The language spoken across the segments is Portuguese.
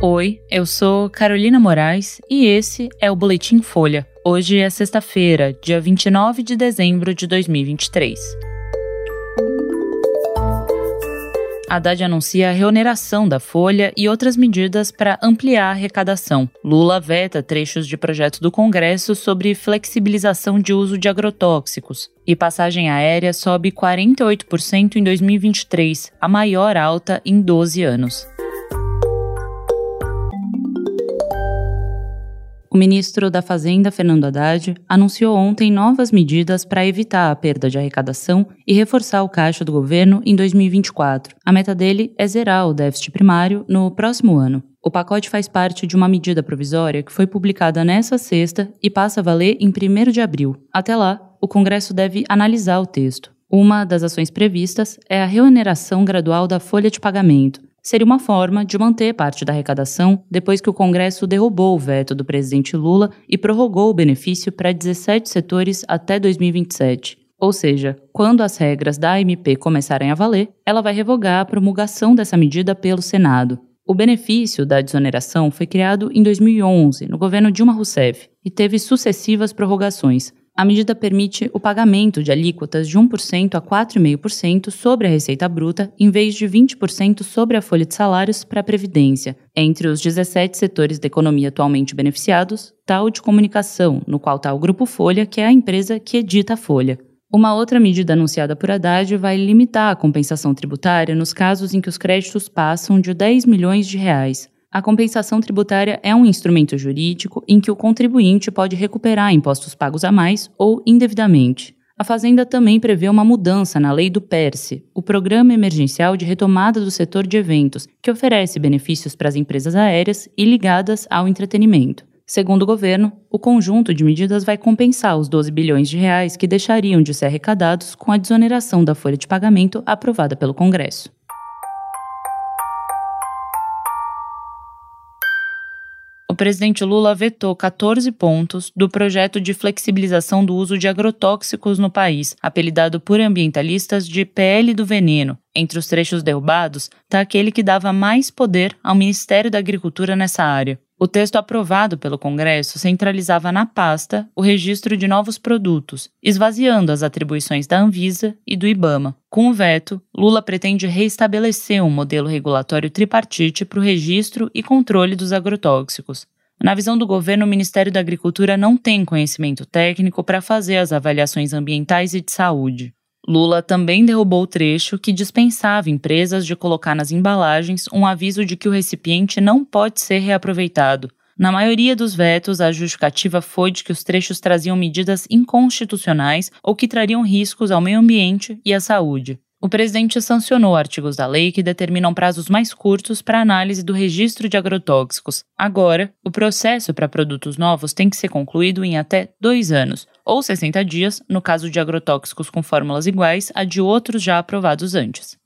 Oi, eu sou Carolina Moraes e esse é o Boletim Folha. Hoje é sexta-feira, dia 29 de dezembro de 2023. Haddad anuncia a reoneração da folha e outras medidas para ampliar a arrecadação. Lula veta trechos de projeto do Congresso sobre flexibilização de uso de agrotóxicos. E passagem aérea sobe 48% em 2023, a maior alta em 12 anos. O ministro da Fazenda, Fernando Haddad, anunciou ontem novas medidas para evitar a perda de arrecadação e reforçar o caixa do governo em 2024. A meta dele é zerar o déficit primário no próximo ano. O pacote faz parte de uma medida provisória que foi publicada nesta sexta e passa a valer em 1 de abril. Até lá, o Congresso deve analisar o texto. Uma das ações previstas é a reoneração gradual da folha de pagamento, seria uma forma de manter parte da arrecadação depois que o Congresso derrubou o veto do presidente Lula e prorrogou o benefício para 17 setores até 2027. Ou seja, quando as regras da AMP começarem a valer, ela vai revogar a promulgação dessa medida pelo Senado. O benefício da desoneração foi criado em 2011, no governo Dilma Rousseff, e teve sucessivas prorrogações, a medida permite o pagamento de alíquotas de 1% a 4,5% sobre a receita bruta, em vez de 20% sobre a folha de salários para a Previdência. Entre os 17 setores da economia atualmente beneficiados, está o de comunicação, no qual está o Grupo Folha, que é a empresa que edita a Folha. Uma outra medida anunciada por Haddad vai limitar a compensação tributária nos casos em que os créditos passam de 10 milhões de reais. A compensação tributária é um instrumento jurídico em que o contribuinte pode recuperar impostos pagos a mais ou indevidamente. A Fazenda também prevê uma mudança na lei do PERSE, o Programa Emergencial de Retomada do Setor de Eventos, que oferece benefícios para as empresas aéreas e ligadas ao entretenimento. Segundo o governo, o conjunto de medidas vai compensar os 12 bilhões de reais que deixariam de ser arrecadados com a desoneração da folha de pagamento aprovada pelo Congresso. Presidente Lula vetou 14 pontos do projeto de flexibilização do uso de agrotóxicos no país, apelidado por ambientalistas de PL do Veneno. Entre os trechos derrubados está aquele que dava mais poder ao Ministério da Agricultura nessa área. O texto aprovado pelo Congresso centralizava na pasta o registro de novos produtos, esvaziando as atribuições da Anvisa e do IBAMA. Com o veto, Lula pretende reestabelecer um modelo regulatório tripartite para o registro e controle dos agrotóxicos. Na visão do governo, o Ministério da Agricultura não tem conhecimento técnico para fazer as avaliações ambientais e de saúde. Lula também derrubou o trecho que dispensava empresas de colocar nas embalagens um aviso de que o recipiente não pode ser reaproveitado. Na maioria dos vetos, a justificativa foi de que os trechos traziam medidas inconstitucionais ou que trariam riscos ao meio ambiente e à saúde. O presidente sancionou artigos da lei que determinam prazos mais curtos para análise do registro de agrotóxicos. Agora, o processo para produtos novos tem que ser concluído em até dois anos, ou 60 dias, no caso de agrotóxicos com fórmulas iguais a de outros já aprovados antes.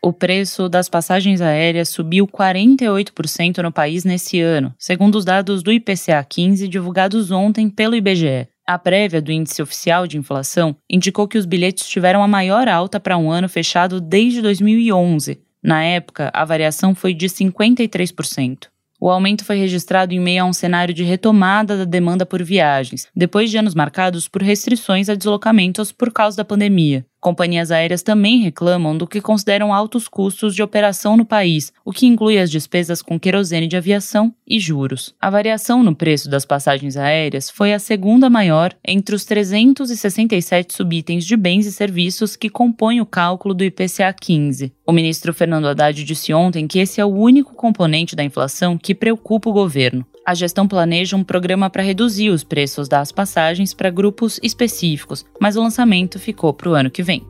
O preço das passagens aéreas subiu 48% no país nesse ano, segundo os dados do IPCA 15 divulgados ontem pelo IBGE. A prévia do índice oficial de inflação indicou que os bilhetes tiveram a maior alta para um ano fechado desde 2011. Na época, a variação foi de 53%. O aumento foi registrado em meio a um cenário de retomada da demanda por viagens, depois de anos marcados por restrições a deslocamentos por causa da pandemia. Companhias aéreas também reclamam do que consideram altos custos de operação no país, o que inclui as despesas com querosene de aviação e juros. A variação no preço das passagens aéreas foi a segunda maior entre os 367 subitens de bens e serviços que compõem o cálculo do IPCA 15. O ministro Fernando Haddad disse ontem que esse é o único componente da inflação que preocupa o governo a gestão planeja um programa para reduzir os preços das passagens para grupos específicos, mas o lançamento ficou para o ano que vem.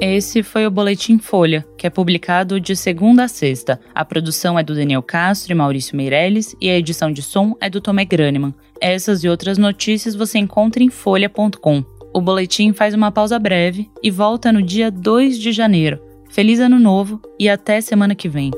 Esse foi o Boletim Folha, que é publicado de segunda a sexta. A produção é do Daniel Castro e Maurício Meirelles e a edição de som é do Tomé Graneman. Essas e outras notícias você encontra em folha.com. O boletim faz uma pausa breve e volta no dia 2 de janeiro. Feliz Ano Novo e até semana que vem.